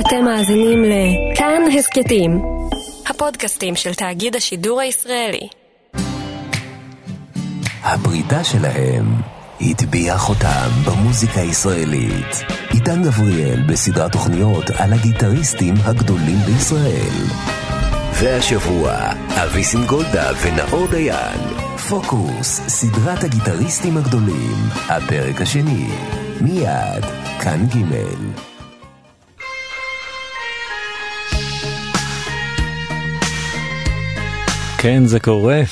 אתם מאזינים לכאן הסכתים, הפודקאסטים של תאגיד השידור הישראלי. הפרידה שלהם הטביעה חותם במוזיקה הישראלית. עידן גבריאל בסדרת תוכניות על הגיטריסטים הגדולים בישראל. והשבוע, אבי סינגולדה ונאור דיין. פוקוס, סדרת הגיטריסטים הגדולים, הפרק השני. מיד, כאן ג' כן, זה קורה.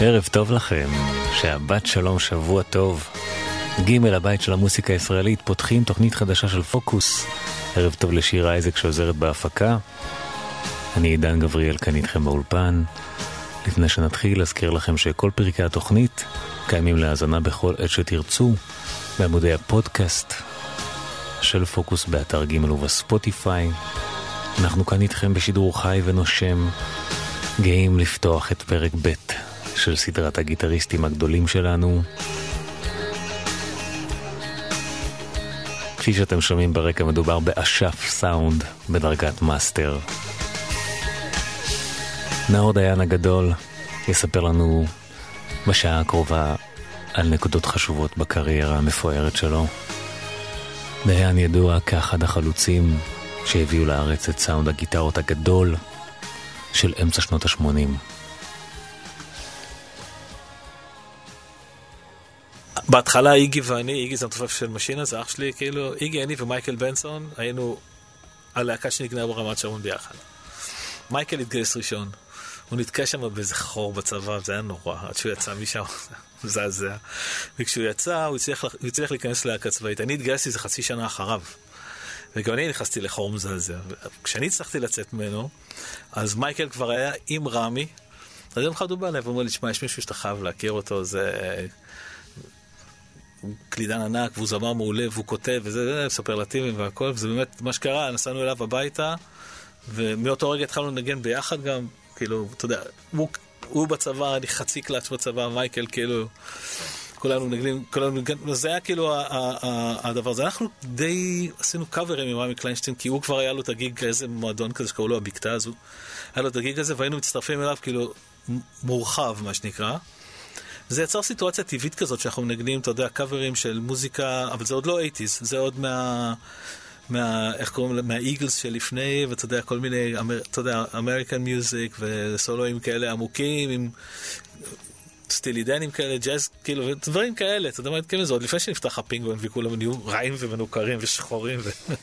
ערב טוב לכם, שהבת שלום שבוע טוב. ג' הבית של המוסיקה הישראלית פותחים תוכנית חדשה של פוקוס. ערב טוב לשירה אייזק שעוזרת בהפקה. אני עידן גבריאל כאן איתכם באולפן. לפני שנתחיל, אזכיר לכם שכל פרקי התוכנית קיימים להאזנה בכל עת שתרצו בעמודי הפודקאסט של פוקוס באתר ג' ובספוטיפיי. אנחנו כאן איתכם בשידור חי ונושם, גאים לפתוח את פרק ב' של סדרת הגיטריסטים הגדולים שלנו. כפי שאתם שומעים ברקע, מדובר באשף סאונד בדרגת מאסטר. נאור דיין הגדול יספר לנו בשעה הקרובה על נקודות חשובות בקריירה המפוארת שלו. דיין ידוע כאחד החלוצים שהביאו לארץ את סאונד הגיטרות הגדול של אמצע שנות ה-80. בהתחלה איגי ואני, איגי זה המתופף של משינה, זה אח שלי, כאילו, איגי, אני ומייקל בנסון היינו הלהקה שנגנה ברמת שרון ביחד. מייקל התגייס ראשון, הוא נתקע שם באיזה חור בצבא, זה היה נורא, עד שהוא יצא משם, מזעזע. וכשהוא יצא, הוא הצליח, הוא הצליח להיכנס ללהקה צבאית. אני התגייסתי איזה חצי שנה אחריו. וגם אני נכנסתי לחור מזעזע. כשאני הצלחתי לצאת ממנו, אז מייקל כבר היה עם רמי. אז יום אחד הוא בא אליי ואומר לי, שמע, יש מישהו שאתה חייב להכיר אותו, זה... קלידן ענק, והוא זמר מעולה, והוא כותב, וזה, מספר לטימים והכל, וזה באמת מה שקרה, נסענו אליו הביתה, ומאותו רגע התחלנו לנגן ביחד גם, כאילו, אתה יודע, הוא, הוא בצבא, אני חצי קלאץ' בצבא, מייקל, כאילו, כולנו נגנים, כולנו נגנים, זה היה כאילו הדבר הזה. אנחנו די עשינו קאברים עם רמי קליינשטיין, כי הוא כבר היה לו את הגיג, איזה מועדון כזה שקראו לו הבקתה הזו, היה לו את הגיג הזה, והיינו מצטרפים אליו כאילו מורחב, מה שנקרא. זה יצר סיטואציה טבעית כזאת שאנחנו מנגנים, אתה יודע, קאברים של מוזיקה, אבל זה עוד לא 80's, זה עוד מה... מה... איך קוראים לזה? מהאיגלס שלפני, ואתה יודע, כל מיני, אתה יודע, אמריקן מיוזיק וסולואים כאלה עמוקים, עם סטילידנים כאלה, ג'אז, כאילו, דברים כאלה, אתה יודע מה מתכוון? זה עוד לפני שנפתח הפינגווין וכולם נהיו רעים ומנוכרים ושחורים. ו...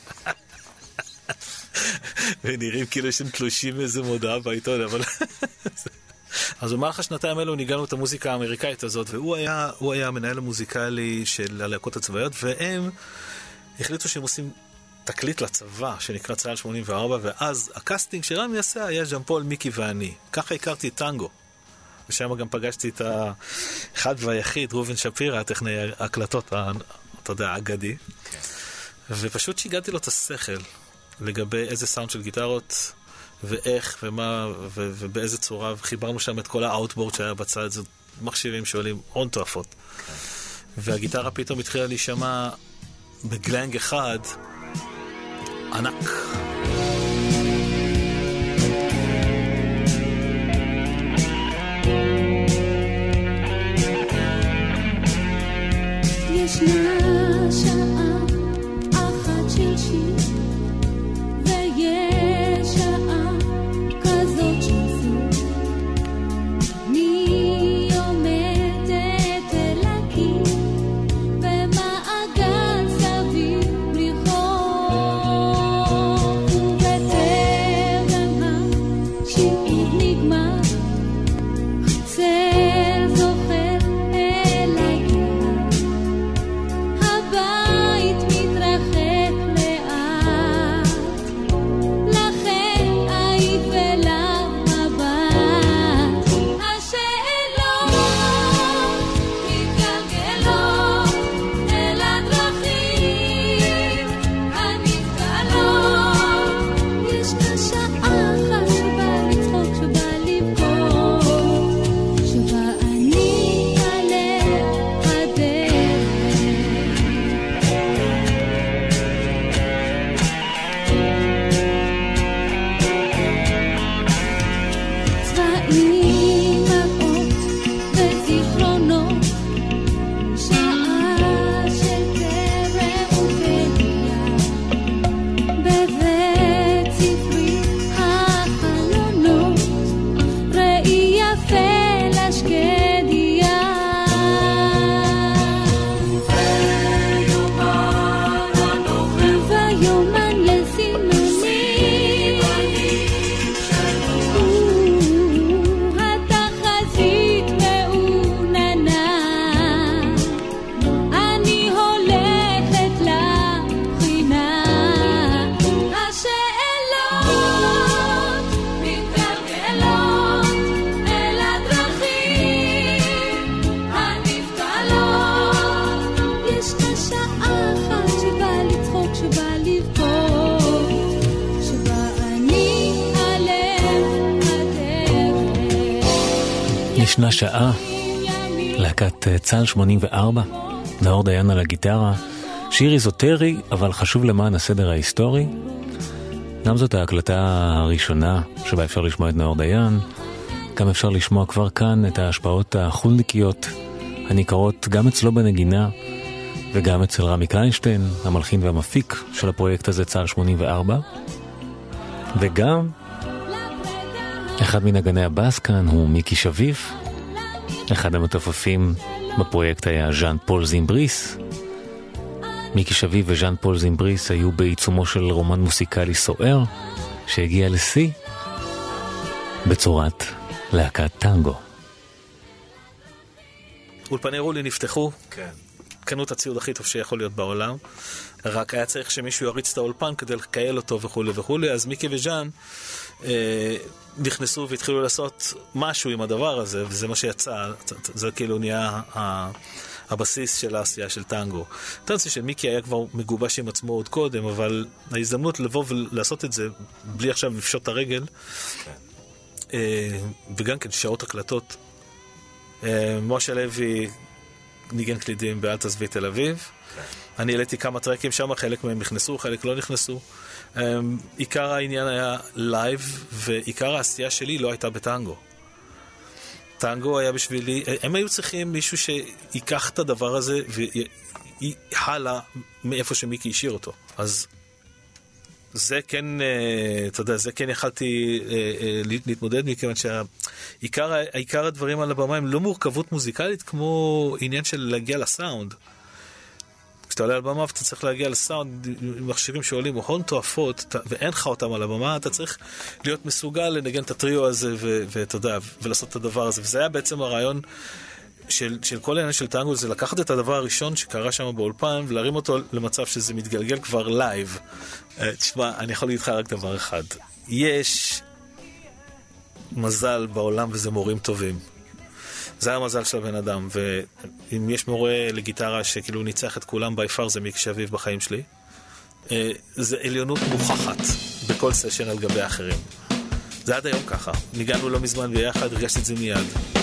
ונראים כאילו שהם תלושים מאיזה מודעה בעיתון, אבל... אז במהלך השנתיים האלו ניגנו את המוזיקה האמריקאית הזאת, והוא היה, היה המנהל המוזיקלי של הלהקות הצבאיות, והם החליטו שהם עושים תקליט לצבא, שנקרא צה"ל 84, ואז הקאסטינג שרמי עשה היה ז'אן פול, מיקי ואני. ככה הכרתי טנגו. ושם גם פגשתי את האחד והיחיד, ראובן שפירא, הטכנאי ההקלטות, אתה יודע, האגדי. כן. ופשוט שיגעתי לו את השכל לגבי איזה סאונד של גיטרות ואיך ומה ו- ובאיזה צורה, וחיברנו שם את כל ה outboard שהיה בצד, זה מכשירים שעולים הון תועפות. כן. והגיטרה פתאום התחילה להישמע בגלנג אחד ענק. ישנה שעה, להקת אה, צה"ל 84, נאור דיין על הגיטרה, שיר איזוטרי, אבל חשוב למען הסדר ההיסטורי. גם זאת ההקלטה הראשונה שבה אפשר לשמוע את נאור דיין, גם אפשר לשמוע כבר כאן את ההשפעות החולניקיות הניכרות גם אצלו בנגינה וגם אצל רמי קליינשטיין, המלחין והמפיק של הפרויקט הזה, צה"ל 84. וגם אחד מנגני הבאס כאן הוא מיקי שביב, אחד המתופפים בפרויקט היה ז'אן פול זימבריס. מיקי שביב וז'אן פול זימבריס היו בעיצומו של רומן מוסיקלי סוער, שהגיע לשיא בצורת להקת טנגו. אולפני רולי נפתחו, כן. קנו את הציוד הכי טוב שיכול להיות בעולם, רק היה צריך שמישהו יריץ את האולפן כדי לקייל אותו וכולי וכולי, אז מיקי וז'אן אה, נכנסו והתחילו לעשות משהו עם הדבר הזה, וזה מה שיצא, זה כאילו נהיה. הבסיס של העשייה של טנגו. טנצי של מיקי היה כבר מגובש עם עצמו עוד קודם, אבל ההזדמנות לבוא ולעשות את זה בלי עכשיו לפשוט את הרגל, אה, וגם כן שעות הקלטות. אה, משה לוי ניגן קלידים באל תעזבי תל אביב. אני העליתי כמה טרקים שם, חלק מהם נכנסו, חלק לא נכנסו. אמ, עיקר העניין היה live, ועיקר העשייה שלי לא הייתה בטנגו. טנגו היה בשבילי, הם היו צריכים מישהו שיקח את הדבר הזה והלאה מאיפה שמיקי השאיר אותו. אז זה כן, אה, אתה יודע, זה כן יכלתי אה, אה, להתמודד מכיוון שהעיקר הדברים על הבמה הם לא מורכבות מוזיקלית כמו עניין של להגיע לסאונד. כשאתה עולה על במה ואתה צריך להגיע לסאונד עם מכשירים שעולים הון תועפות ואין לך אותם על הבמה, אתה צריך להיות מסוגל לנגן את הטריו הזה ואתה יודע, ולעשות את הדבר הזה. וזה היה בעצם הרעיון של, של כל העניין של טנגו, זה לקחת את הדבר הראשון שקרה שם באולפן ולהרים אותו למצב שזה מתגלגל כבר live. אה, תשמע, אני יכול להגיד לך רק דבר אחד. יש מזל בעולם וזה מורים טובים. זה המזל של הבן אדם, ואם יש מורה לגיטרה שכאילו ניצח את כולם בי פאר זה מיקי שביב בחיים שלי. אה, זה עליונות מוכחת בכל סשן על גבי האחרים. זה עד היום ככה. ניגענו לא מזמן ביחד, הרגשתי את זה מיד.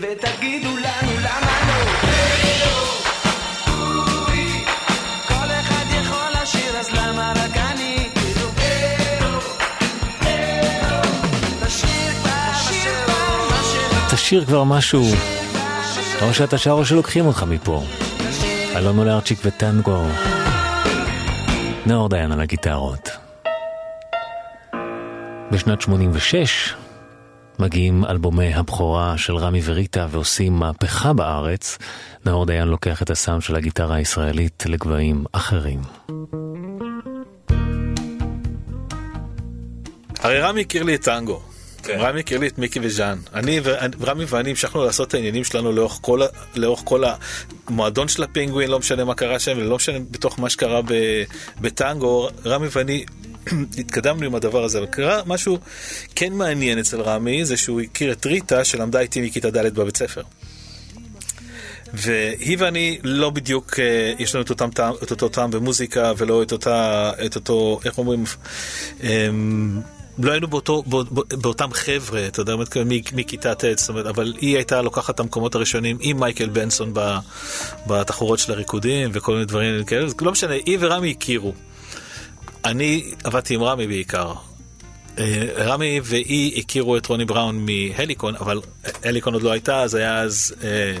ותגידו לנו למה לא כל אחד יכול לשיר אז למה רק אני תשאיר כבר משהו תשאיר כבר משהו. או שאתה שר או שלוקחים אותך מפה. אלונו לארצ'יק וטנגו. נאור דיין על הגיטרות. בשנת 86 מגיעים אלבומי הבכורה של רמי וריטה ועושים מהפכה בארץ. נאור דיין לוקח את הסאונד של הגיטרה הישראלית לגבהים אחרים. הרי רמי הכיר לי את טנגו. רמי הכיר לי את מיקי וז'אן. אני ורמי ואני המשכנו לעשות את העניינים שלנו לאורך כל, לאורך כל המועדון של הפינגווין, לא משנה מה קרה שם, ולא משנה בתוך מה שקרה ב- בטנגו, רמי ואני התקדמנו עם הדבר הזה, אבל קרה משהו כן מעניין אצל רמי, זה שהוא הכיר את ריטה שלמדה איתי מכיתה ד' בבית ספר. והיא ואני לא בדיוק, אה, יש לנו את, אותם את אותו טעם במוזיקה ולא את אותה, את אותו, איך אומרים, אמ, לא היינו באותו, בא, בא, באותם חבר'ה, אתה יודע, מכיתה ט', זאת אומרת, אבל היא הייתה לוקחת את המקומות הראשונים עם מייקל בנסון בתחרויות של הריקודים וכל מיני דברים כאלה, לא משנה, היא ורמי הכירו. אני עבדתי עם רמי בעיקר. אה, רמי והיא הכירו את רוני בראון מהליקון, אבל הליקון עוד לא הייתה, אז היה אז אה,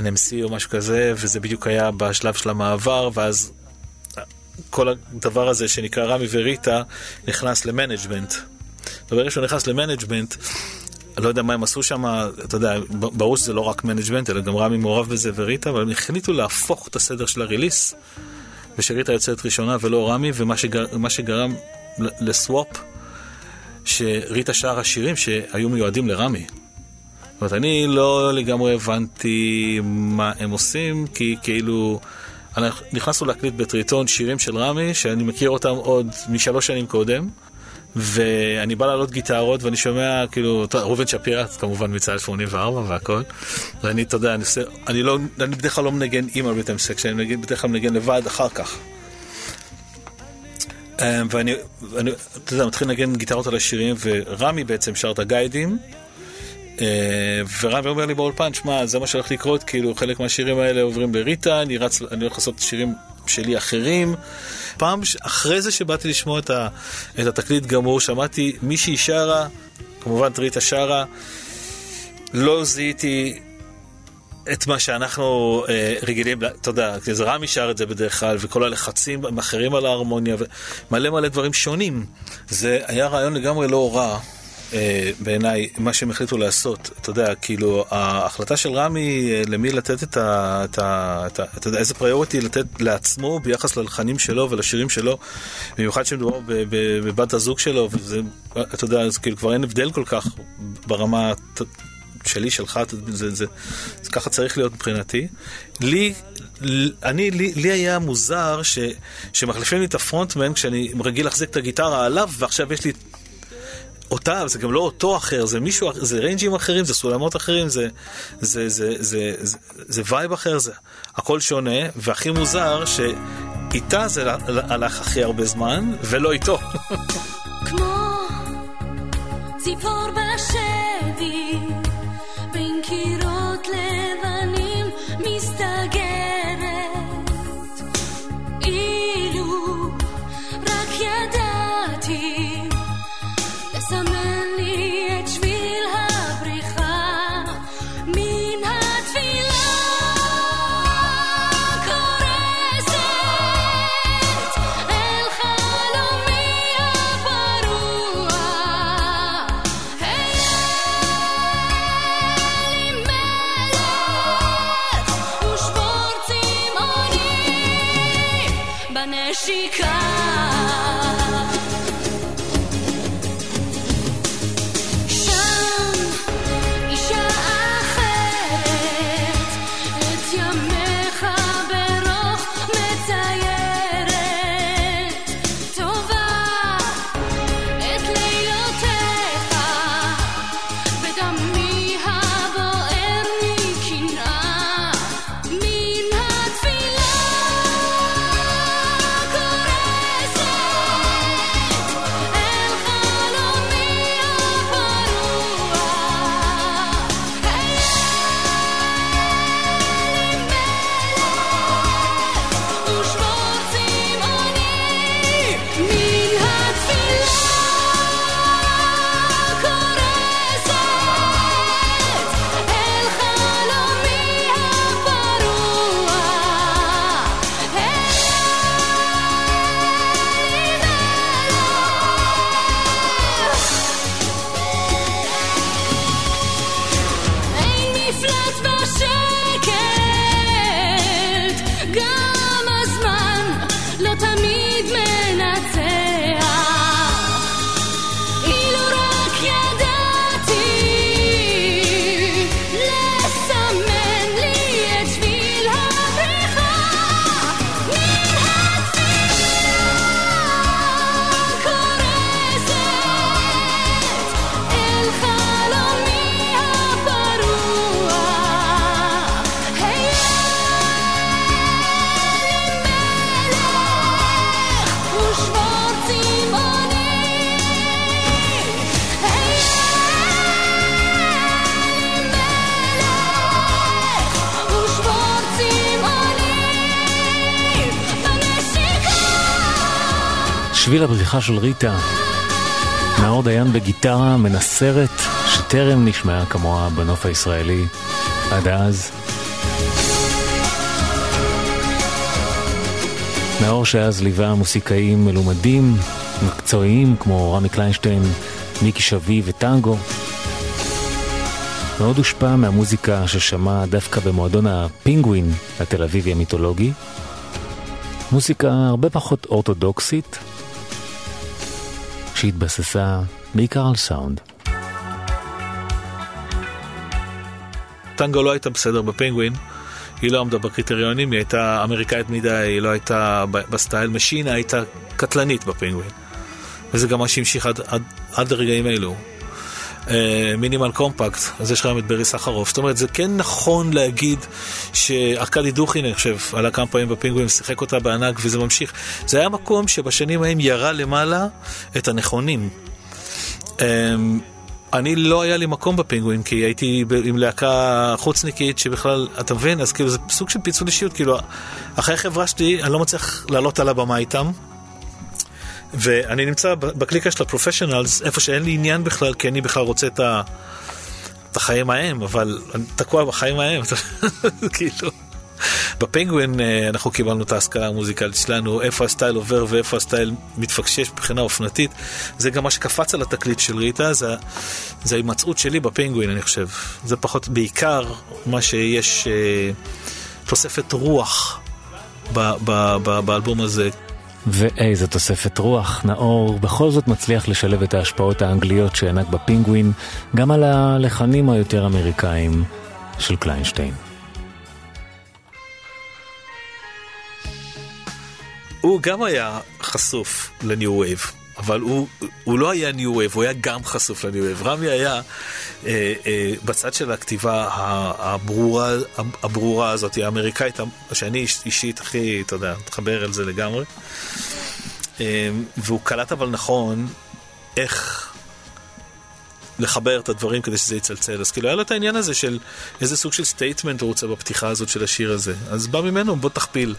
NMC או משהו כזה, וזה בדיוק היה בשלב של המעבר, ואז כל הדבר הזה שנקרא רמי וריטה נכנס ל management. וברגע שהוא נכנס ל management, לא יודע מה הם עשו שם, אתה יודע, ברור שזה לא רק management, אלא גם רמי מעורב בזה וריטה, אבל הם החליטו להפוך את הסדר של ה release, ושריטה יוצאת ראשונה ולא רמי, ומה שגר, שגרם ל swap, שריטה שרה שירים שהיו מיועדים לרמי. זאת אומרת, אני לא לגמרי הבנתי מה הם עושים, כי כאילו... אנחנו נכנסנו להקליט בטריטון שירים של רמי, שאני מכיר אותם עוד משלוש שנים קודם, ואני בא לעלות גיטרות ואני שומע, כאילו, ראובן שפירא, כמובן מצה"ל 84 והכל, ואני, אתה יודע, אני עושה, אני לא, אני בדרך כלל לא מנגן עם ה rhythm section, אני מנגן- בדרך כלל מנגן לבד אחר כך. אמ, ואני, ואני, אתה יודע, מתחיל לנגן גיטרות על השירים, ורמי בעצם שר את הגיידים, אה, ורמי אומר לי באולפן, שמע, זה מה שהולך לקרות, כאילו חלק מהשירים האלה עוברים לריטה, אני רץ, אני הולך לעשות שירים שלי אחרים. פעם אחרי זה שבאתי לשמוע את, ה, את התקליט גמור, שמעתי מישהי שרה, כמובן את ריטה שרה, לא זיהיתי את מה שאנחנו אה, רגילים, אתה יודע, זה רמי שר את זה בדרך כלל, וכל הלחצים הם אחרים על ההרמוניה, ומלא מלא דברים שונים. זה היה רעיון לגמרי לא רע. אה, בעיניי, מה שהם החליטו לעשות, אתה יודע, כאילו, ההחלטה של רמי אה, למי לתת את ה... את ה, את ה אתה יודע, איזה פריוריטי לתת לעצמו ביחס ללחנים שלו ולשירים שלו, במיוחד שמדובר בבת הזוג שלו, וזה, אתה יודע, אז כאילו כבר אין הבדל כל כך ברמה שלי, שלך, זה, זה, זה ככה צריך להיות מבחינתי. לי, אני, לי, לי היה מוזר ש, שמחליפים לי את ה frontman כשאני רגיל להחזיק את הגיטרה עליו, ועכשיו יש לי אותה, זה גם לא אותו אחר, זה מישהו זה ריינג'ים אחרים, זה סולמות אחרים, זה, זה, זה, זה, זה, זה vibe אחר, זה הכל שונה, והכי מוזר שאיתה זה הלך הכי הרבה זמן, ולא איתו. כמו ציפור בשבי, בין קירות לבנים מסתגרת. אילו רק ידעתי שביל הבריחה של ריטה. נאור דיין בגיטרה מנסרת שטרם נשמעה כמוה בנוף הישראלי עד אז. נאור שאז ליווה מוסיקאים מלומדים, מקצועיים כמו רמי קליינשטיין, מיקי שבי וטנגו. מאוד הושפע מהמוזיקה ששמע דווקא במועדון הפינגווין התל אביבי המיתולוגי. מוזיקה הרבה פחות אורתודוקסית, שהתבססה בעיקר על סאונד. טנגו לא הייתה בסדר בפינגווין, היא לא עמדה בקריטריונים, היא הייתה אמריקאית מדי, היא לא הייתה בסטייל. משינה הייתה קטלנית בפינגווין. וזה גם מה שהמשיך עד, עד, עד לרגעים אלו. אה, מינימל קומפקט, אז יש לך גם את ברי סחרוף. זאת אומרת, זה כן נכון להגיד שארכדי דוכין, אני חושב, עלה כמה פעמים בפינגווין, שיחק אותה בענק וזה ממשיך. זה היה מקום שבשנים ההם ירה למעלה את הנכונים. אמ, אני לא היה לי מקום בפינגווין, כי הייתי עם להקה חוצניקית שבכלל, אתה מבין? אז כאילו זה סוג של פיצול אישיות, כאילו, אחרי החברה שלי, אני לא מצליח לעלות על הבמה איתם. ואני נמצא ב- בקליקה של הפרופשיונלס, איפה שאין לי עניין בכלל, כי אני בכלל רוצה את, ה... את החיים ההם, אבל אני תקוע בחיים ההם, כאילו. בפינגווין אה, אנחנו קיבלנו את ההשכלה המוזיקלית שלנו, איפה הסטייל עובר ואיפה הסטייל מתפקשש מבחינה אופנתית. זה גם מה שקפץ על התקליט של ריטה, זה, זה ההימצאות שלי בפינגווין, אני חושב. זה פחות, בעיקר מה שיש אה, תוספת רוח ב, ב, ב, באלבום הזה. ואיזה תוספת רוח, נאור בכל זאת מצליח לשלב את ההשפעות האנגליות שינק בפינגווין, גם על הלחנים היותר אמריקאים של קליינשטיין. הוא גם היה חשוף ל new wave, אבל הוא, הוא לא היה new wave, הוא היה גם חשוף ל new wave. רמי היה אה, אה, בצד של הכתיבה הברורה, הברורה הזאת, האמריקאית, שאני איש- אישית הכי, אתה יודע, מתחבר אל זה לגמרי. אה, והוא קלט אבל נכון איך לחבר את הדברים כדי שזה יצלצל. אז כאילו היה לו את העניין הזה של איזה סוג של statement הוא רוצה בפתיחה הזאת של השיר הזה. אז בא ממנו, בוא תכפיל.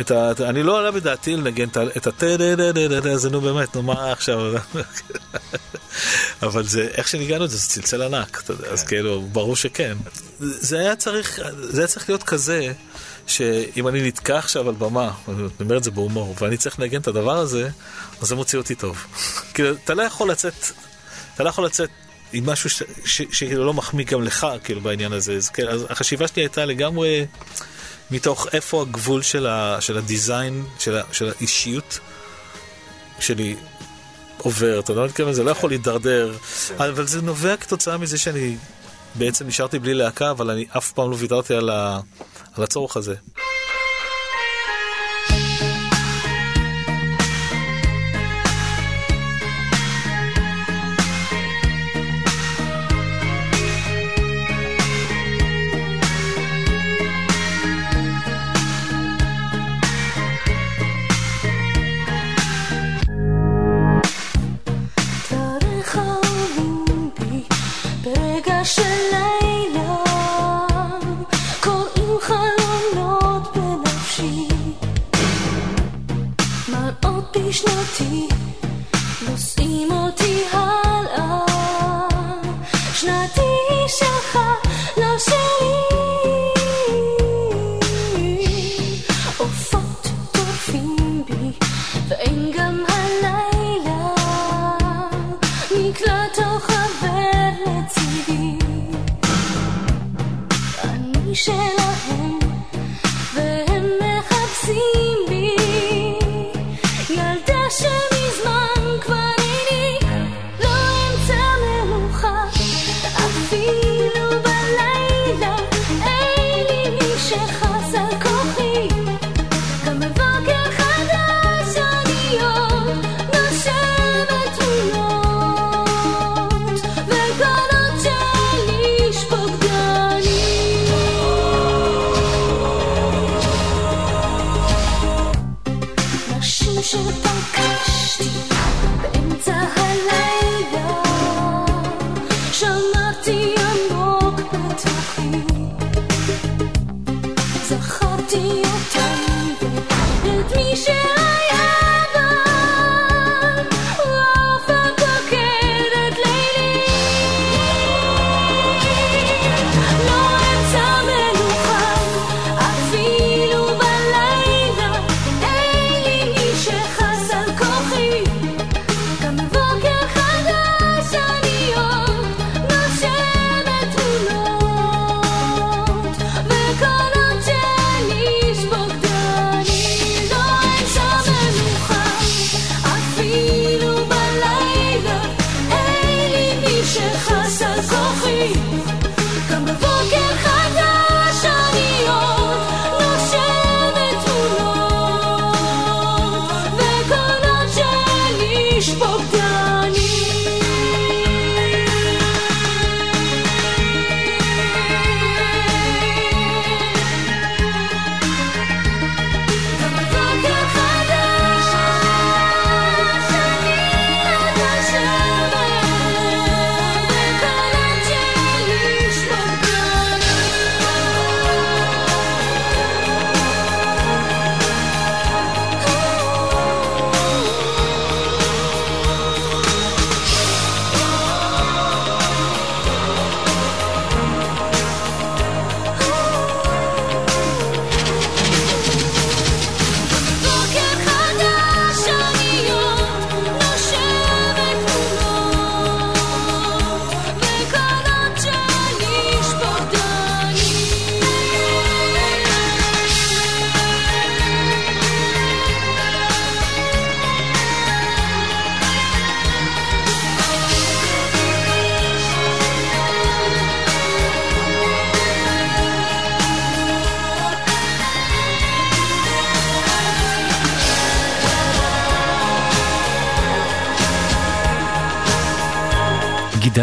את ה... אני לא עלה בדעתי לנגן את ה- זה נו באמת, נו מה עכשיו? אבל זה, איך שניגנו את זה, זה צלצל ענק, אתה יודע, אז כאילו, ברור שכן. זה היה צריך, זה היה צריך להיות כזה, שאם אני נתקע עכשיו על במה, אני אומר את זה בהומור, ואני צריך לנגן את הדבר הזה, אז זה מוציא אותי טוב. כאילו, אתה לא יכול לצאת, אתה לא יכול לצאת עם משהו שכאילו לא מחמיא גם לך, כאילו, בעניין הזה. אז, כן, אז החשיבה שלי הייתה לגמרי מתוך איפה הגבול של, ה, של הדיזיין, של, ה, של האישיות שלי עובר, אתה לא מתכוון, זה לא יכול להידרדר, אבל זה נובע כתוצאה מזה שאני בעצם נשארתי בלי להקה, אבל אני אף פעם לא ויתרתי על, ה, על הצורך הזה.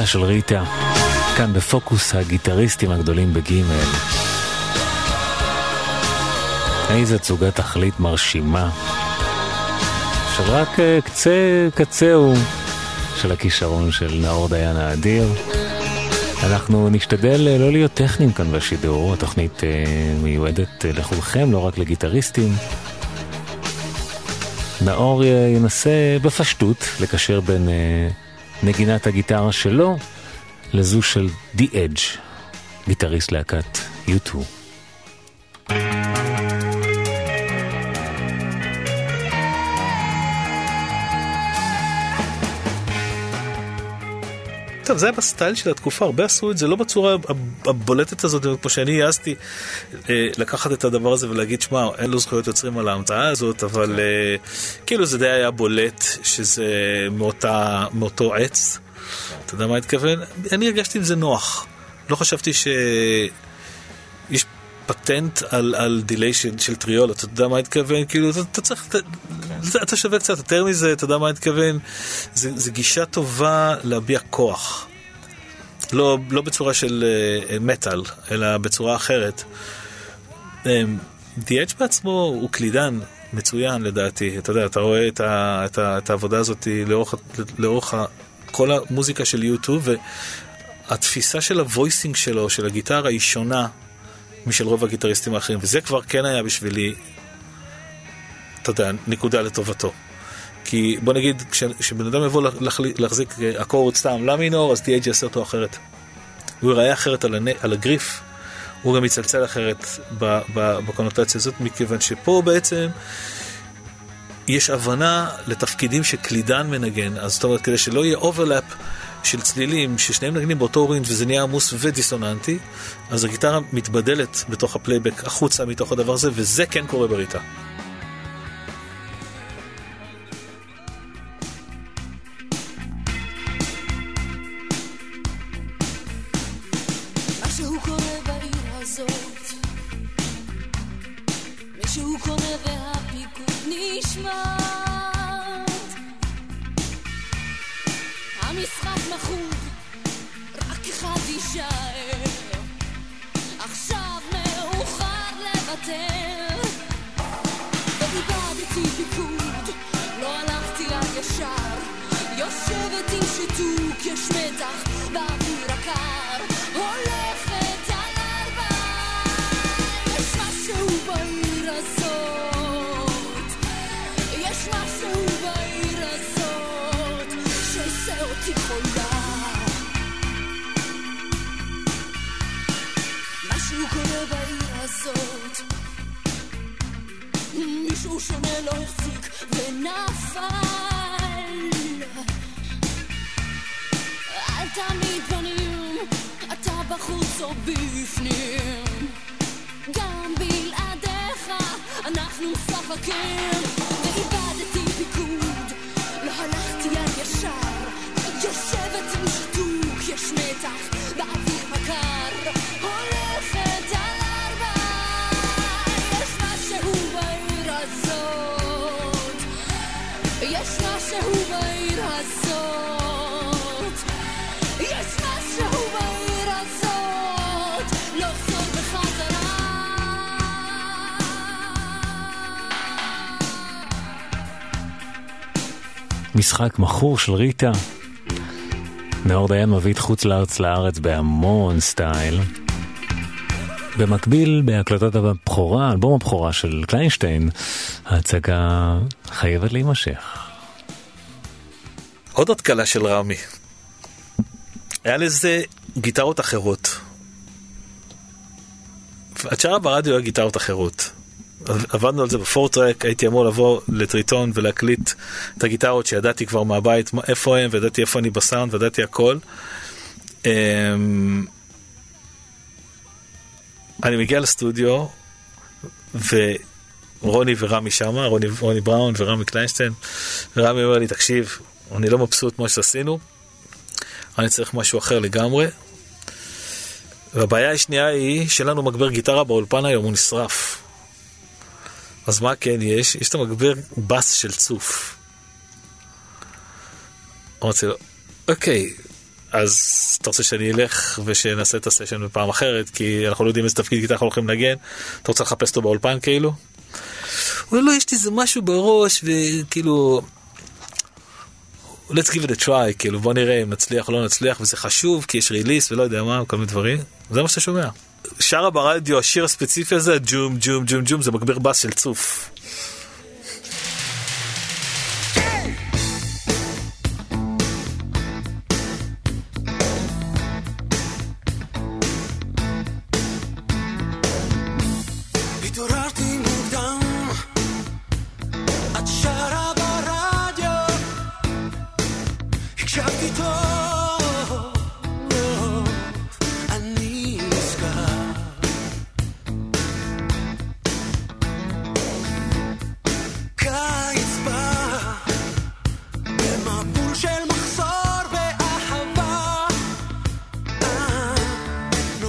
של ריטה, כאן בפוקוס הגיטריסטים הגדולים בגימל. איזה תצוגת תכלית מרשימה, שרק אה, קצה קצהו של הכישרון של נאור דיין האדיר. אנחנו נשתדל אה, לא להיות טכניים כאן בשידור, התוכנית אה, מיועדת לכולכם, לא רק לגיטריסטים. נאור ינסה בפשטות לקשר בין נגינת הגיטרה שלו לזו של The Edge, גיטריסט להקת U2. טוב, זה היה בסטייל של התקופה, הרבה עשו את זה לא בצורה הבולטת הזאת, כמו שאני העזתי אה, לקחת את הדבר הזה ולהגיד, שמע, אין לו זכויות יוצרים על ההמצאה הזאת, אבל אה, כאילו זה די היה בולט שזה מאותה, מאותו עץ. אתה יודע מה אני מתכוון? אני הרגשתי עם זה נוח. לא חשבתי שיש פטנט על, על דיליי של, של טריול, אתה יודע מה אני מתכוון? כאילו, אתה, אתה צריך, אתה, אתה שווה קצת יותר מזה, אתה יודע מה אני מתכוון? זה, זה גישה טובה להביע כוח. לא, לא בצורה של uh, מטאל, אלא בצורה אחרת. Um, The Edge בעצמו הוא קלידן מצוין לדעתי. אתה יודע, אתה רואה את, ה, את, ה, את העבודה הזאת לאורך, לאורך ה, כל המוזיקה של U2, והתפיסה של ה voicing שלו, של הגיטרה, היא שונה משל רוב הגיטריסטים האחרים, וזה כבר כן היה בשבילי, אתה יודע, נקודה לטובתו. כי בוא נגיד, כש- כשבן אדם יבוא להחזיק אה, אקורד סתם לה מינור, אז TH יעשה אותו אחרת. הוא ייראה אחרת על, הנ... על הגריף, הוא גם יצלצל אחרת ב... ב... בקונוטציה הזאת, מכיוון שפה בעצם יש הבנה לתפקידים שקלידן מנגן, אז זאת אומרת, כדי שלא יהיה overlap של צלילים, ששניהם מנגנים באותו range וזה נהיה עמוס ודיסוננטי, אז הגיטרה מתבדלת בתוך הפלייבק החוצה מתוך הדבר הזה, וזה כן קורה בריטה. והפיקוד נשמט מכור של ריטה. נאור דיין מביא את חוץ לארץ לארץ בהמון סטייל. במקביל, בהקלטות הבכורה, אלבום הבכורה של קליינשטיין, ההצגה חייבת להימשך. עוד התקלה של רמי. היה לזה גיטרות אחרות. את שרה ברדיו היה גיטרות אחרות. עבדנו על זה בפורטרק, הייתי אמור לבוא לטריטון ולהקליט את הגיטרות שידעתי כבר מהבית מה- איפה הם, וידעתי איפה אני בסאונד, וידעתי הכל. אמ, אני מגיע לסטודיו, ורוני ורמי שמה, רוני, רוני בראון ורמי קליינשטיין, ורמי אומר לי, תקשיב, אני לא מבסוט מה שעשינו, אני צריך משהו אחר לגמרי. והבעיה השנייה היא שאין לנו מגבר גיטרה באולפן היום, הוא נשרף. אז מה כן יש? יש את המגבר בס של צוף. אמרתי לו, אוקיי, אז אתה רוצה שאני אלך ושנעשה את הסשן בפעם אחרת, כי אנחנו לא יודעים איזה תפקיד גיטרה אנחנו הולכים לנגן, אתה רוצה לחפש אותו באולפן כאילו? הוא אומר, לא, יש לי איזה משהו בראש, וכאילו... let's give it a try, כאילו בוא נראה אם נצליח או לא נצליח, וזה חשוב, כי יש ריליס ולא יודע מה, כל מיני דברים, זה מה שאתה שומע. שרה ברדיו, השיר הספציפי הזה, ג'ום ג'ום ג'ום ג'ום, זה מגביר בס של צוף.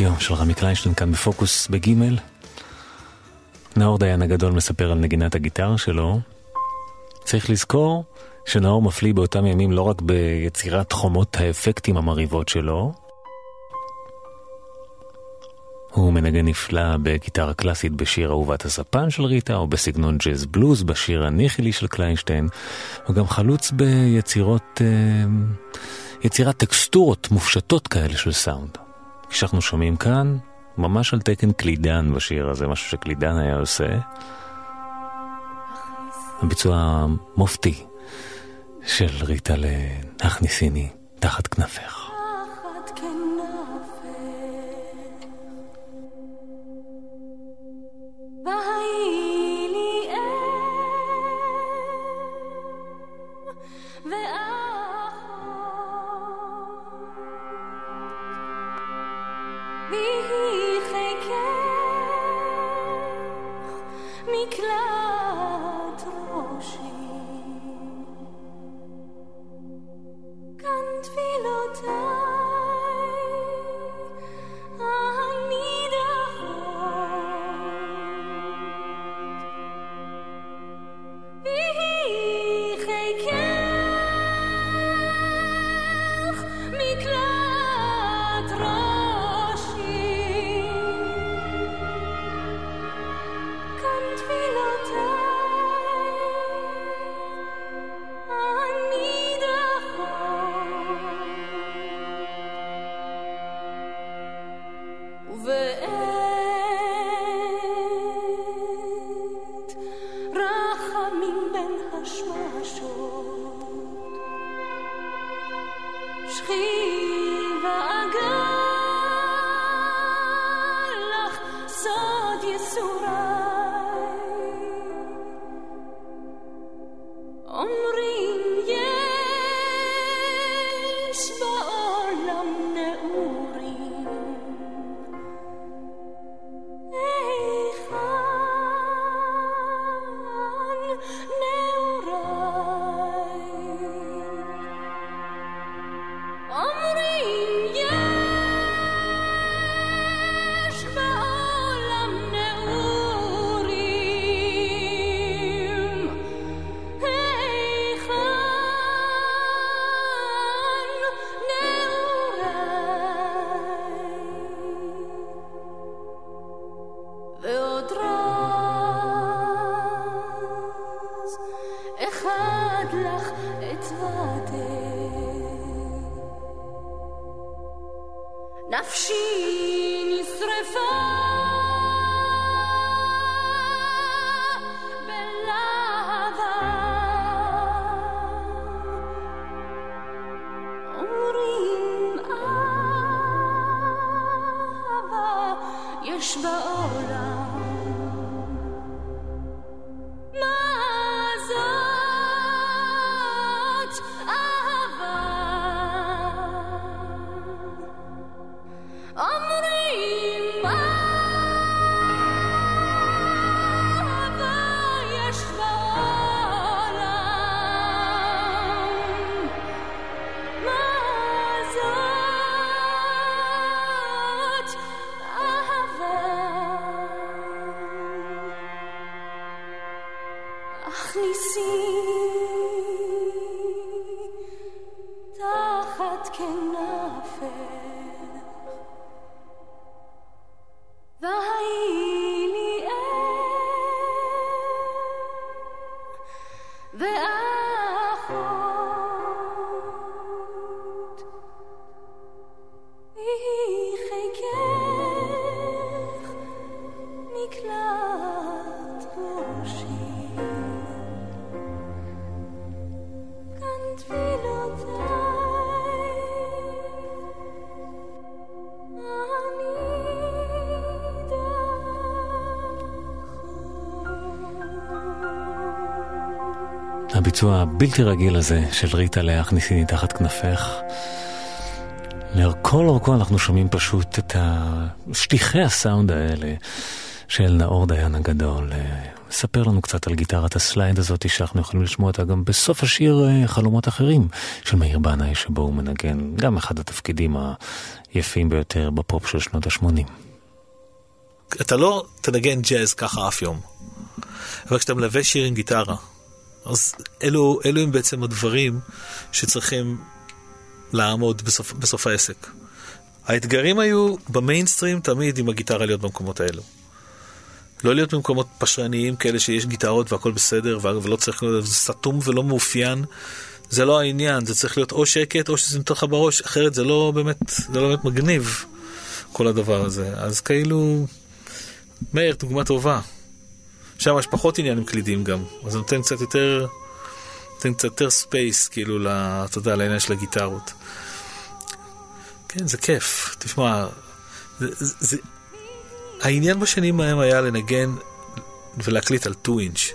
שרה ברדיו של רמי קליינשטיין כאן בפוקוס בגימל. נאור דיין הגדול מספר על נגינת הגיטרה שלו. צריך לזכור שנאור מפליא באותם ימים לא רק ביצירת חומות האפקטים המרהיבות שלו, הוא מנגן נפלא בגיטרה קלאסית בשיר אהובת הספן של ריטה, או בסגנון ג'אז בלוז בשיר הניחילי של קליינשטיין. הוא גם חלוץ ביצירות, אה, יצירת טקסטורות מופשטות כאלה של סאונד. כשאנחנו שומעים כאן, ממש על תקן קלידן בשיר הזה, משהו שקלידן היה עושה. הביצוע מופתי של ריטה ל"הכניסיני תחת כנפך". be הביצוע הבלתי רגיל הזה של ריטה להכניסיני תחת כנפך. לכל אורכו אנחנו שומעים פשוט את שטיחי הסאונד האלה של נאור דיין הגדול. מספר לנו קצת על גיטרת ה slide הזאת שאנחנו יכולים לשמוע אותה גם בסוף השיר אה, חלומות אחרים של מאיר בנאי שבו הוא מנגן גם אחד התפקידים היפים ביותר בפופ של שנות ה-80. אתה לא תנגן ג'אז ככה אף יום. אבל כשאתה מלווה שיר עם גיטרה, אז אלו, אלו הם בעצם הדברים שצריכים לעמוד בסוף, בסוף העסק. האתגרים היו במיינסטרים תמיד עם הגיטרה להיות במקומות האלו. לא להיות במקומות פשרניים כאלה שיש גיטרות והכל בסדר ולא צריך להיות סתום ולא מאופיין. זה לא העניין, זה צריך להיות או שקט או שזה נותן לך בראש, אחרת זה לא באמת, זה לא באמת מגניב כל הדבר הזה. אז כאילו, מאיר, דוגמה טובה. שם יש פחות עניינים קלידים גם, אז זה נותן קצת יותר, נותן קצת יותר space, כאילו, אתה יודע, לעניין של הגיטרות. כן, זה כיף. תשמע, זה, זה, העניין בשנים ההם היה לנגן ולהקליט על 2 אינץ'.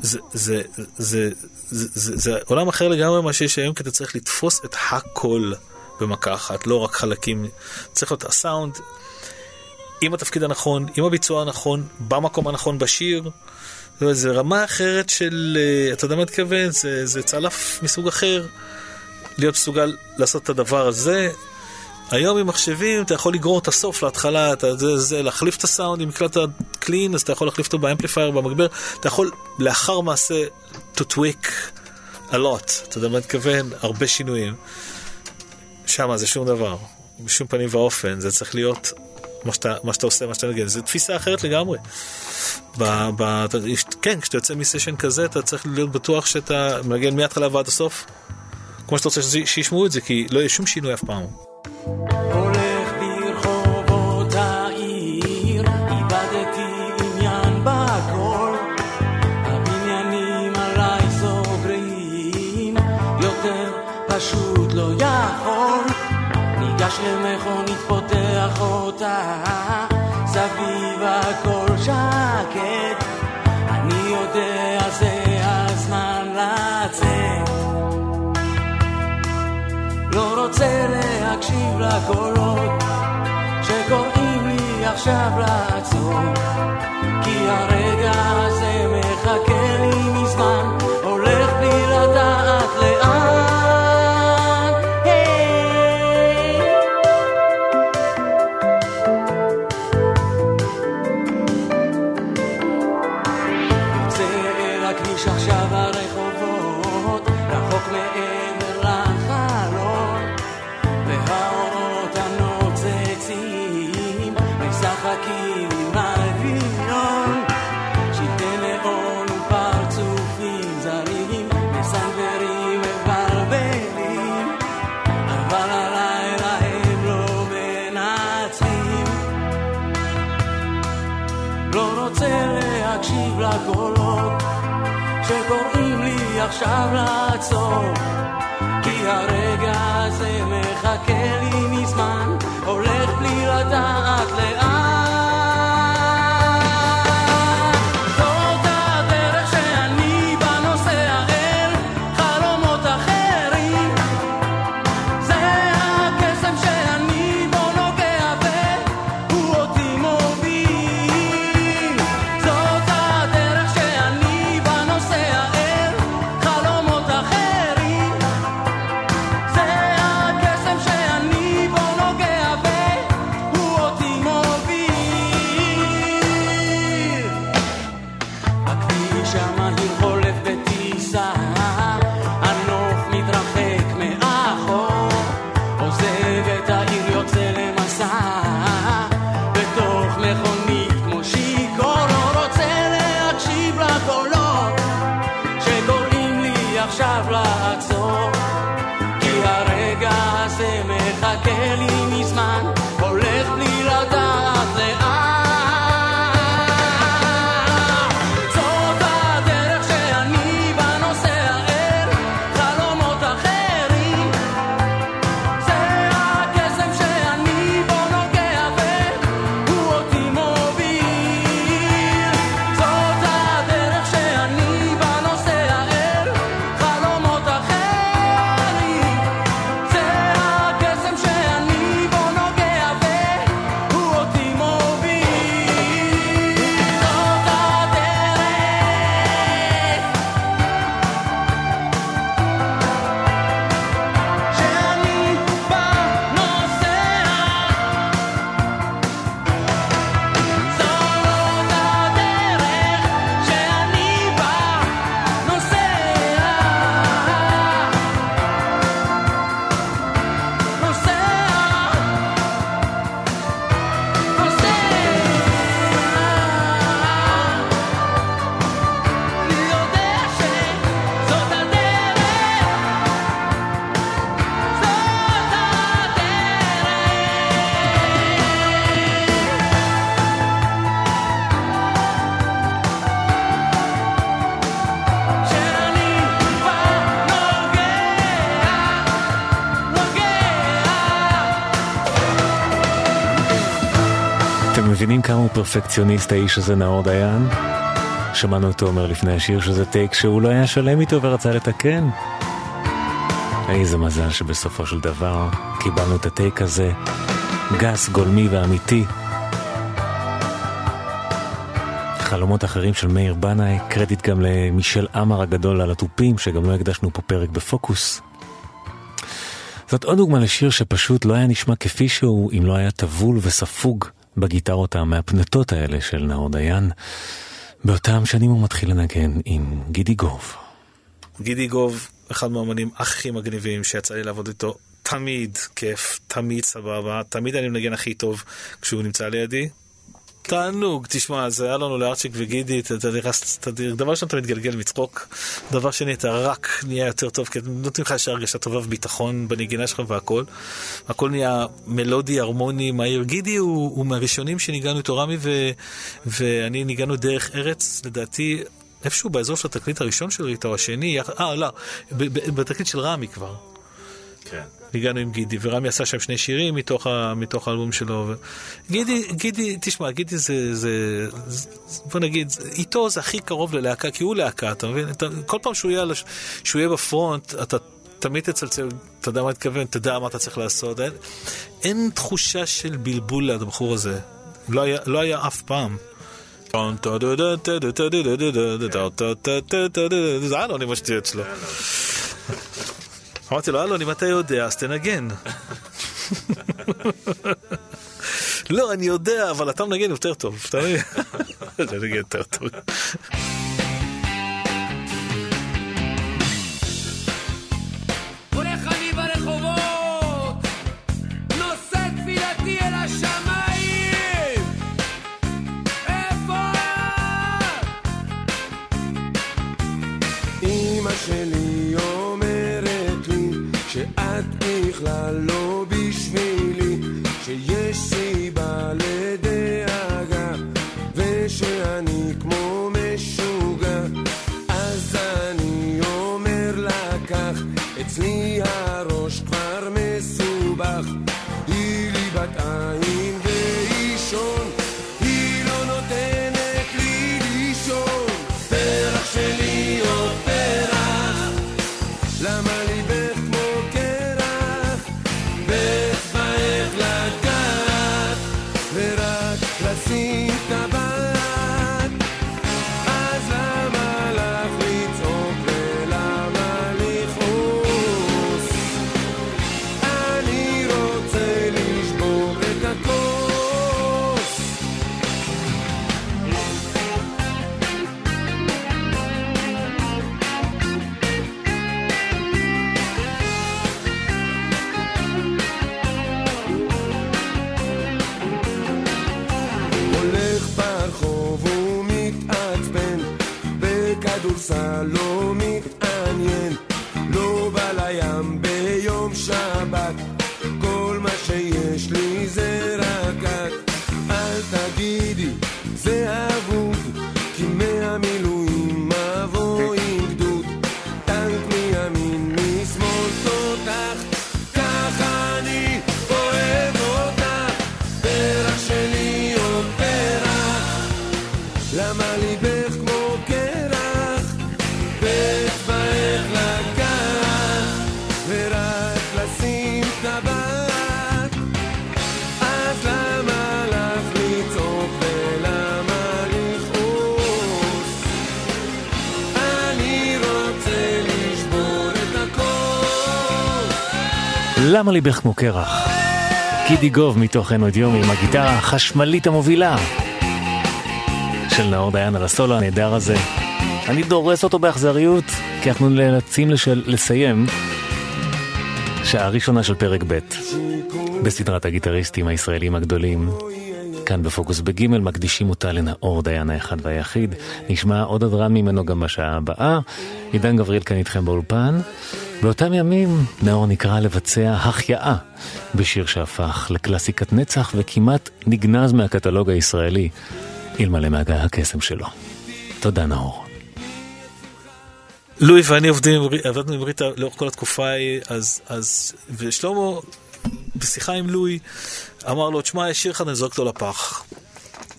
זה, זה, זה, זה, זה, זה, זה עולם אחר לגמרי ממה שיש היום, כי אתה צריך לתפוס את הכל במכה אחת, לא רק חלקים. צריך להיות הסאונד, עם התפקיד הנכון, עם הביצוע הנכון, במקום הנכון בשיר. זה רמה אחרת של, אה, אתה יודע מה אתכוון? זה, זה צלף מסוג אחר. להיות מסוגל לעשות את הדבר הזה. היום עם מחשבים אתה יכול לגרור את הסוף להתחלה, אתה, זה, זה, להחליף את הסאונד, אם הקלטת קלין אז אתה יכול להחליף אותו באמפליפייר, במגבר, אתה יכול לאחר מעשה to tweak a lot, אתה יודע מה אני מתכוון? הרבה שינויים. שם זה שום דבר, בשום פנים ואופן, זה צריך להיות מה שאתה, מה שאתה עושה, מה שאתה נגן, זו תפיסה אחרת לגמרי. ב, ב, כן, כשאתה יוצא מסשן כזה, אתה צריך להיות בטוח שאתה מנגן מההתחלה ועד הסוף, כמו שאתה רוצה שישמעו את זה, כי לא יהיה שום שינוי אף פעם. פשוט לא למכונית, פותח אותה, סביב הכל שקט. אני יודע זה הזמן לצאת. לא רוצה להקשיב לקולות שקוראים לי עכשיו לעצור כי הרגע הזה מחכה לי להקשיב לקולות שקוראים לי עכשיו לעצור אתם מבינים כמה הוא פרפקציוניסט האיש הזה נאור דיין? שמענו אותו אומר לפני השיר שזה טייק שהוא לא היה שלם איתו ורצה לתקן. איזה מזל שבסופו של דבר קיבלנו את הטייק הזה, גס, גולמי ואמיתי. חלומות אחרים של מאיר בנאי, קרדיט גם למישל עמר הגדול על התופים, שגם לא הקדשנו פה פרק בפוקוס. זאת עוד דוגמה לשיר שפשוט לא היה נשמע כפי שהוא אם לא היה טבול וספוג בגיטרות המהפנטות האלה של נאור דיין. באותם שנים הוא מתחיל לנגן עם גידי גוב. גידי גוב, אחד מהאמנים הכי מגניבים שיצא לי לעבוד איתו, תמיד כיף, תמיד סבבה, תמיד אני מנגן הכי טוב כשהוא נמצא לידי. תענוג, תשמע, זה היה לנו לארצ'יק וגידי, אתה נכנס, דבר ראשון אתה מתגלגל מצחוק, דבר שני אתה רק נהיה יותר טוב, כי נותנים לך איזושהי הרגשה טובה וביטחון בנגינה שלך והכל. הכל נהיה מלודי, הרמוני, מהיר. גידי הוא, הוא מהראשונים שניגענו איתו, רמי ו, ואני ניגענו דרך ארץ, לדעתי, איפשהו באזור של התקליט הראשון של ריטה או השני, אה, לא, בתקליט של רמי כבר. כן. הגענו עם גידי, ורמי עשה שם שני שירים מתוך, ה, מתוך האלבום שלו. ו... גידי, גידי, תשמע, גידי זה, זה, זה, בוא נגיד, איתו זה הכי קרוב ללהקה, כי הוא להקה, אתה מבין? אתה, כל פעם שהוא יהיה, על הש- שהוא יהיה בפרונט, אתה תמיד תצלצל, אתה יודע מה אני מתכוון, תדע מה אתה צריך לעשות. אין, אין תחושה של בלבול ליד הבחור הזה. לא היה, לא היה אף פעם. זה אלון עם השטויות שלו. אמרתי לו, אלון, אם אתה יודע, אז תנגן. לא, אני יודע, אבל אתה מנגן יותר טוב, אתה מבין? אתה מנגן יותר טוב. למה ליבך כמו קרח? גידי גוב מתוך אין עוד יום עם הגיטרה החשמלית המובילה של נאור דיין על הסולו הנהדר הזה. אני דורס אותו באכזריות, כי אנחנו נאלצים לשל... לסיים שעה ראשונה של פרק ב' בסדרת הגיטריסטים הישראלים הגדולים. כאן בפוקוס בג' מקדישים אותה לנאור דיין האחד והיחיד. נשמע עוד הדרן ממנו גם בשעה הבאה. עידן גבריאל כאן איתכם באולפן. באותם ימים נאור נקרא לבצע החייאה בשיר שהפך לקלאסיקת נצח וכמעט נגנז מהקטלוג הישראלי, אלמלא מהגה הקסם שלו. תודה נאור. לואי ואני עובדים, עבדנו עם ריטה לאורך כל התקופה ההיא, אז, אז, ושלמה, בשיחה עם לואי, אמר לו, תשמע, יש שיר אחד, אני זורק אותו לפח.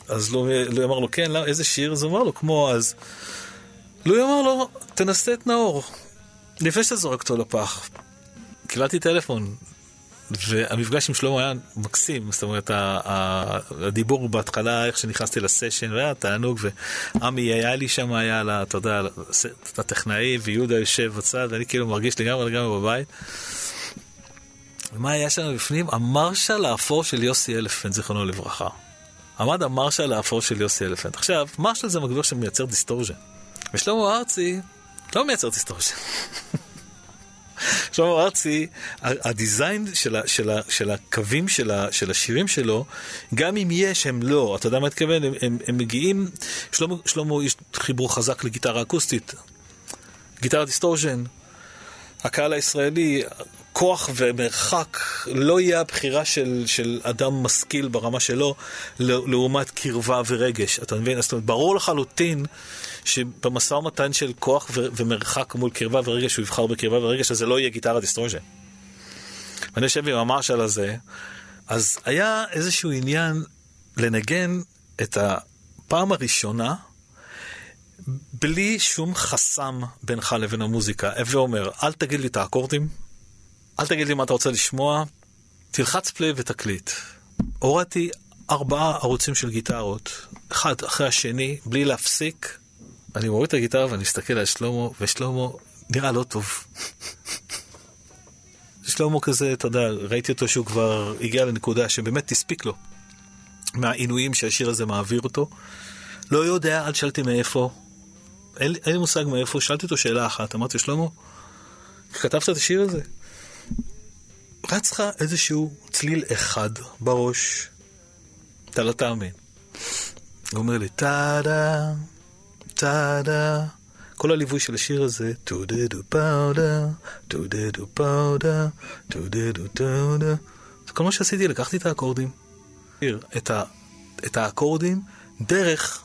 אז לואי, לואי אמר לו, כן, למה, איזה שיר? אז הוא אמר לו, כמו אז. לואי אמר לו, תנסה את נאור, לפני שאתה זורק אותו לפח. קיבלתי טלפון, והמפגש עם שלמה היה מקסים, זאת אומרת, הדיבור בהתחלה, איך שנכנסתי לסשן, והיה תענוג, ועמי היה לי שם, היה, לה, אתה יודע, הטכנאי, ויהודה יושב בצד, ואני כאילו מרגיש לגמרי לגמרי בבית. ומה היה שם בפנים? המרשל האפור של יוסי אלפנט, זיכרונו לברכה. עמד המרשל האפור של יוסי אלפנט. עכשיו, מרשל זה מגביר שמייצר distortion. ושלמה ארצי לא מייצר distortion. שלמה ארצי, ה design של, ה, של, ה, של הקווים של, ה, של השירים שלו, גם אם יש, הם לא. אתה יודע מה אתכוון? הם, הם, הם מגיעים, שלמה, שלמה יש חיבור חזק לגיטרה אקוסטית. גיטרה distortion. הקהל הישראלי, כוח ומרחק לא יהיה הבחירה של, של אדם משכיל ברמה שלו, לעומת קרבה ורגש. אתה מבין? זאת אומרת, ברור לחלוטין שבמשא ומתן של כוח ו- ומרחק מול קרבה ורגש, הוא יבחר בקרבה ורגש, אז זה לא יהיה גיטרה distortion. ואני יושב עם המרשל הזה, אז היה איזשהו עניין לנגן את הפעם הראשונה בלי שום חסם בינך לבין המוזיקה. הווה אומר, אל תגיד לי את האקורדים, אל תגיד לי מה אתה רוצה לשמוע, תלחץ פליי ותקליט. הורדתי ארבעה ערוצים של גיטרות, אחד אחרי השני, בלי להפסיק. אני מוריד את הגיטרה ואני מסתכל על שלמה, ושלמה נראה לא טוב. שלמה כזה, אתה יודע, ראיתי אותו שהוא כבר הגיע לנקודה שבאמת הספיק לו מהעינויים שהשיר הזה מעביר אותו. לא יודע, אל תשאלתי מאיפה. אין, אין לי מושג מאיפה, שאלתי אותו שאלה אחת, אמרתי, שלמה, כתבת את השיר הזה? רץ לך איזשהו צליל אחד בראש, אתה לא תאמין. הוא אומר לי, טאדה, טאדה, כל הליווי של השיר הזה, טו דה דו פאודה, טו דה דו פאודה, טו דה דו טאודה. זה כל מה שעשיתי, לקחתי את האקורדים, את, ה, את האקורדים דרך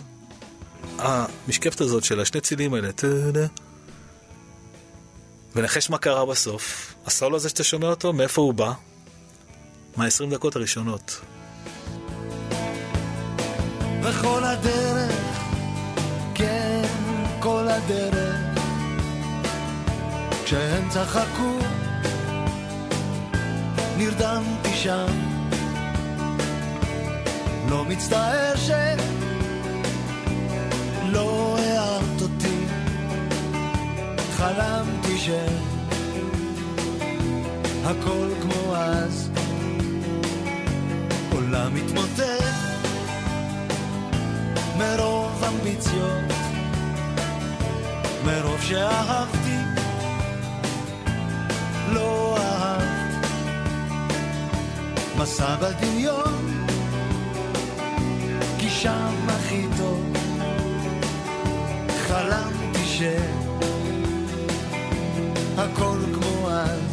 המשקפת הזאת של השני צלילים האלה, טאדה. ונחש מה קרה בסוף. הסולו הזה שאתה שומע אותו, מאיפה הוא בא? מה-20 דקות הראשונות. וכל הדרך, כן, כל הדרך, כשהם צחקו, נרדמתי שם. לא מצטער שלא שהכל כמו אז, עולם מתמוטט. מרוב אמביציות, מרוב שאהבתי, לא אהבת. מסע בדמיון, כי שם הכי טוב, חלמתי שהכל כמו אז,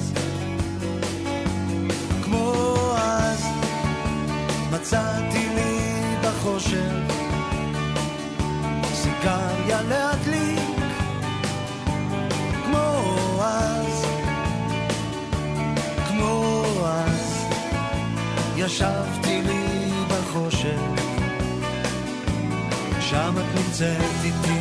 מצאתי לי בחושך סיגריה להדליק כמו אז, כמו אז, ישבתי לי בחושך, שם את נמצאת איתי,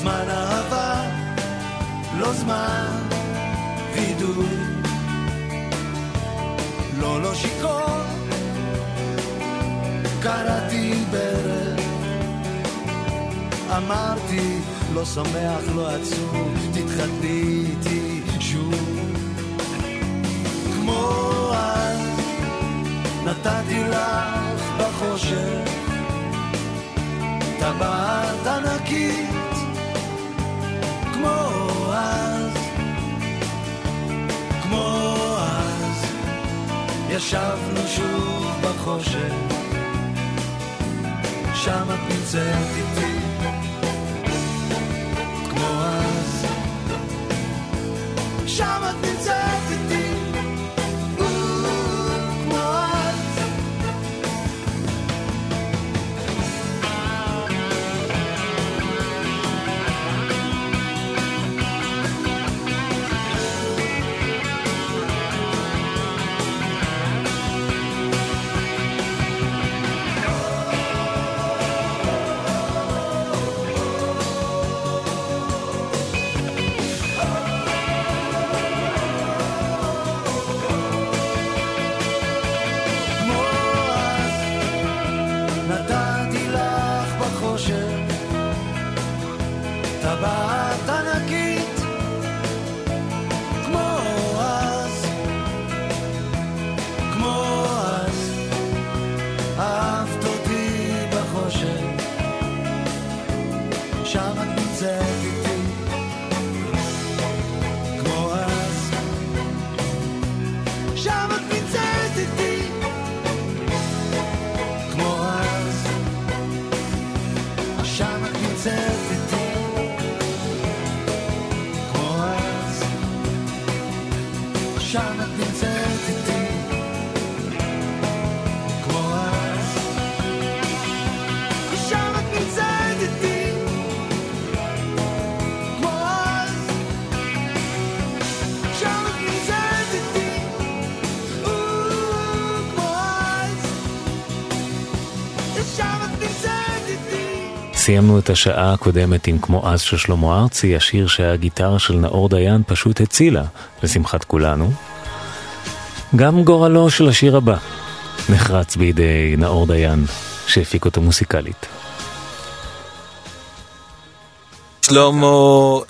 זמן אהבה, לא זמן וידוי. לא, לא שיכור קראתי בערב אמרתי, לא שמח, לא עצוב תתחתני איתי שוב. כמו אז נתתי לך בחושך. טבעת ענקית כמו אז, כמו אז, ישבנו שוב בחושך, שם את נמצאת איתי, כמו אז, שם את נמצאת סיימנו את השעה הקודמת עם כמו אז של שלמה ארצי, השיר שהגיטרה של נאור דיין פשוט הצילה, לשמחת כולנו. גם גורלו של השיר הבא נחרץ בידי נאור דיין, שהפיק אותו מוסיקלית. שלמה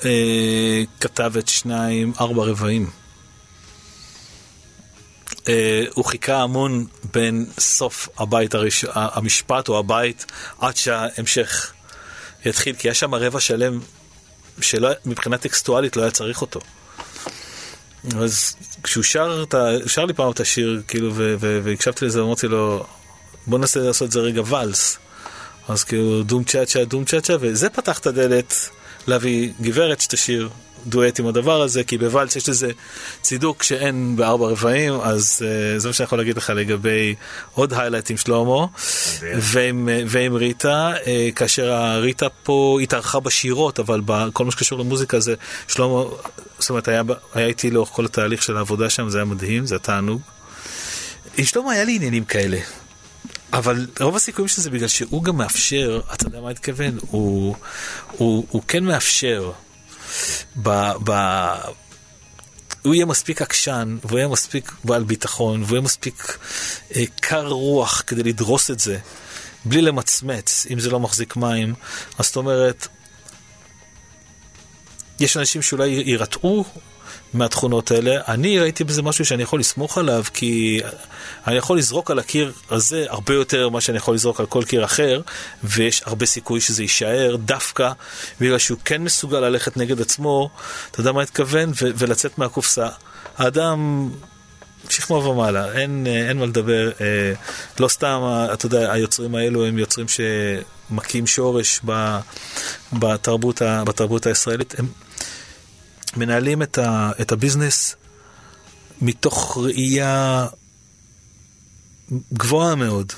אה, כתב את שניים, ארבע רבעים. אה, הוא חיכה המון בין סוף הבית הראש... המשפט או הבית עד שההמשך יתחיל, כי היה שם רבע שלם שמבחינה טקסטואלית לא היה צריך אותו. אז כשהוא שר, שר לי פעם את השיר, כאילו, והקשבתי לזה, אמרתי לו, בוא ננסה לעשות את זה רגע ואלס. אז כאילו, דום צ'אצ'ה, דום צ'אצ'ה, וזה פתח את הדלת להביא גברת שתשיר דואט עם הדבר הזה, כי בוואלס יש לזה צידוק שאין בארבע רבעים, אז uh, זה מה שאני יכול להגיד לך לגבי עוד היילייט עם שלמה, ועם, uh, ועם ריטה, uh, כאשר הריטה פה התארחה בשירות, אבל בכל מה שקשור למוזיקה זה שלמה, זאת אומרת, היה, היה איתי לאורך כל התהליך של העבודה שם, זה היה מדהים, זה היה תענוג. עם שלמה היה לי עניינים כאלה. אבל רוב הסיכויים שזה בגלל שהוא גם מאפשר, אתה יודע מה אני מתכוון? הוא, הוא, הוא כן מאפשר ב, ב, הוא יהיה מספיק עקשן, והוא יהיה מספיק בעל ביטחון, והוא יהיה מספיק אה, קר רוח כדי לדרוס את זה, בלי למצמץ, אם זה לא מחזיק מים. אז זאת אומרת, יש אנשים שאולי יירתעו מהתכונות האלה. אני ראיתי בזה משהו שאני יכול לסמוך עליו, כי אני יכול לזרוק על הקיר הזה הרבה יותר ממה שאני יכול לזרוק על כל קיר אחר, ויש הרבה סיכוי שזה יישאר דווקא בגלל שהוא כן מסוגל ללכת נגד עצמו, אתה יודע מה התכוון? ו- ולצאת מהקופסה. האדם... שכמו ומעלה, אין, אין מה לדבר, אה, לא סתם, אתה יודע, היוצרים האלו הם יוצרים שמכים שורש ב, בתרבות, ה, בתרבות הישראלית, הם מנהלים את, ה, את הביזנס מתוך ראייה גבוהה מאוד.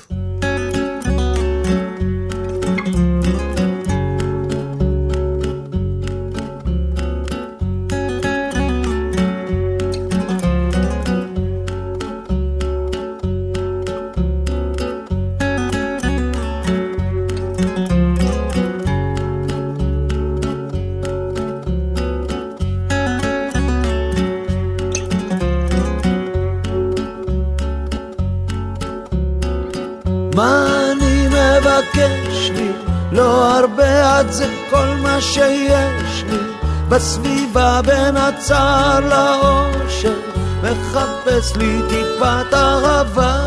זה כל מה שיש לי בסביבה בין הצער לאושר. מחפש לי טיפת אהבה.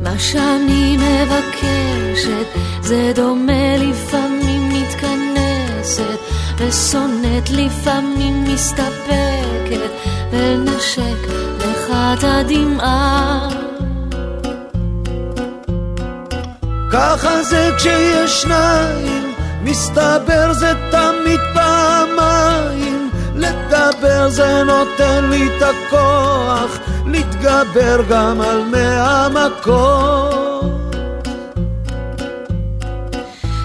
מה שאני מבקשת זה דומה לפעמים מתכנסת ושונאת לפעמים מסתפקת ונשק לך את הדמעה ככה זה כשיש שניים מסתבר זה תמיד פעמיים לדבר זה נותן לי את הכוח להתגבר גם על מאה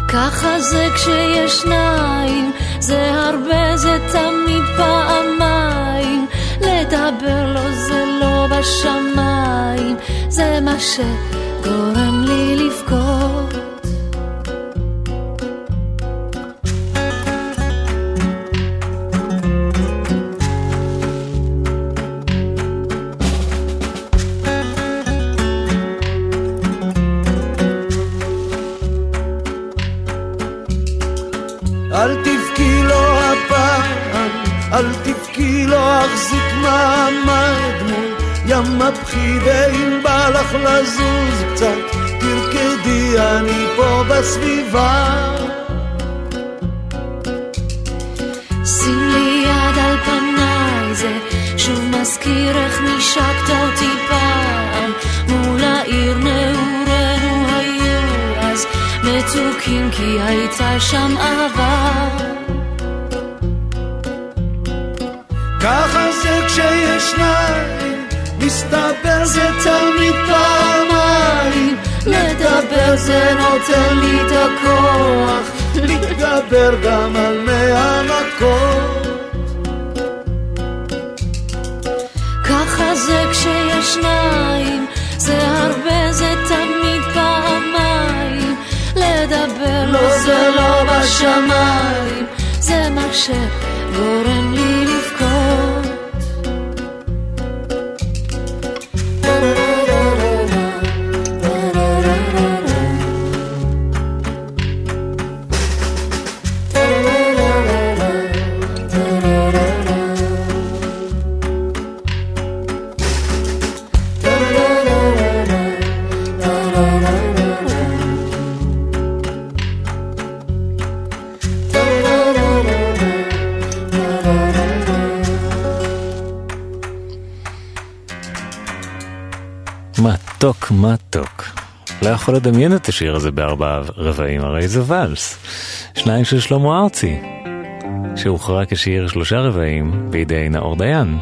ככה זה כשיש שניים, זה הרבה, זה תמיד פעמיים. לדבר לו זה לא בשמיים, זה מה שגורם לי לבכות. החזיק מעמד מול ים הבכי ואם בא לך לזוז קצת תרקדי אני פה בסביבה שים לי יד על פניי, זה שוב מזכיר איך נשקת אותי פעם. מול העיר נעורינו היו אז מתוקים כי הייתה שם אהבה. שניים, מסתבר זה תמיד פעמיים, לדבר זה נותן לי את הכוח, להתגבר גם על מהמקום. ככה זה כשיש שניים, זה הרבה, זה תמיד פעמיים. לדבר לא זה לא בשמיים, זה מה שגורם לי לבכות. יכול לדמיין את השיר הזה בארבעה רבעים, הרי זה ואלס. שניים של שלמה ארצי, שהוכרע כשיר שלושה רבעים בידי נאור דיין.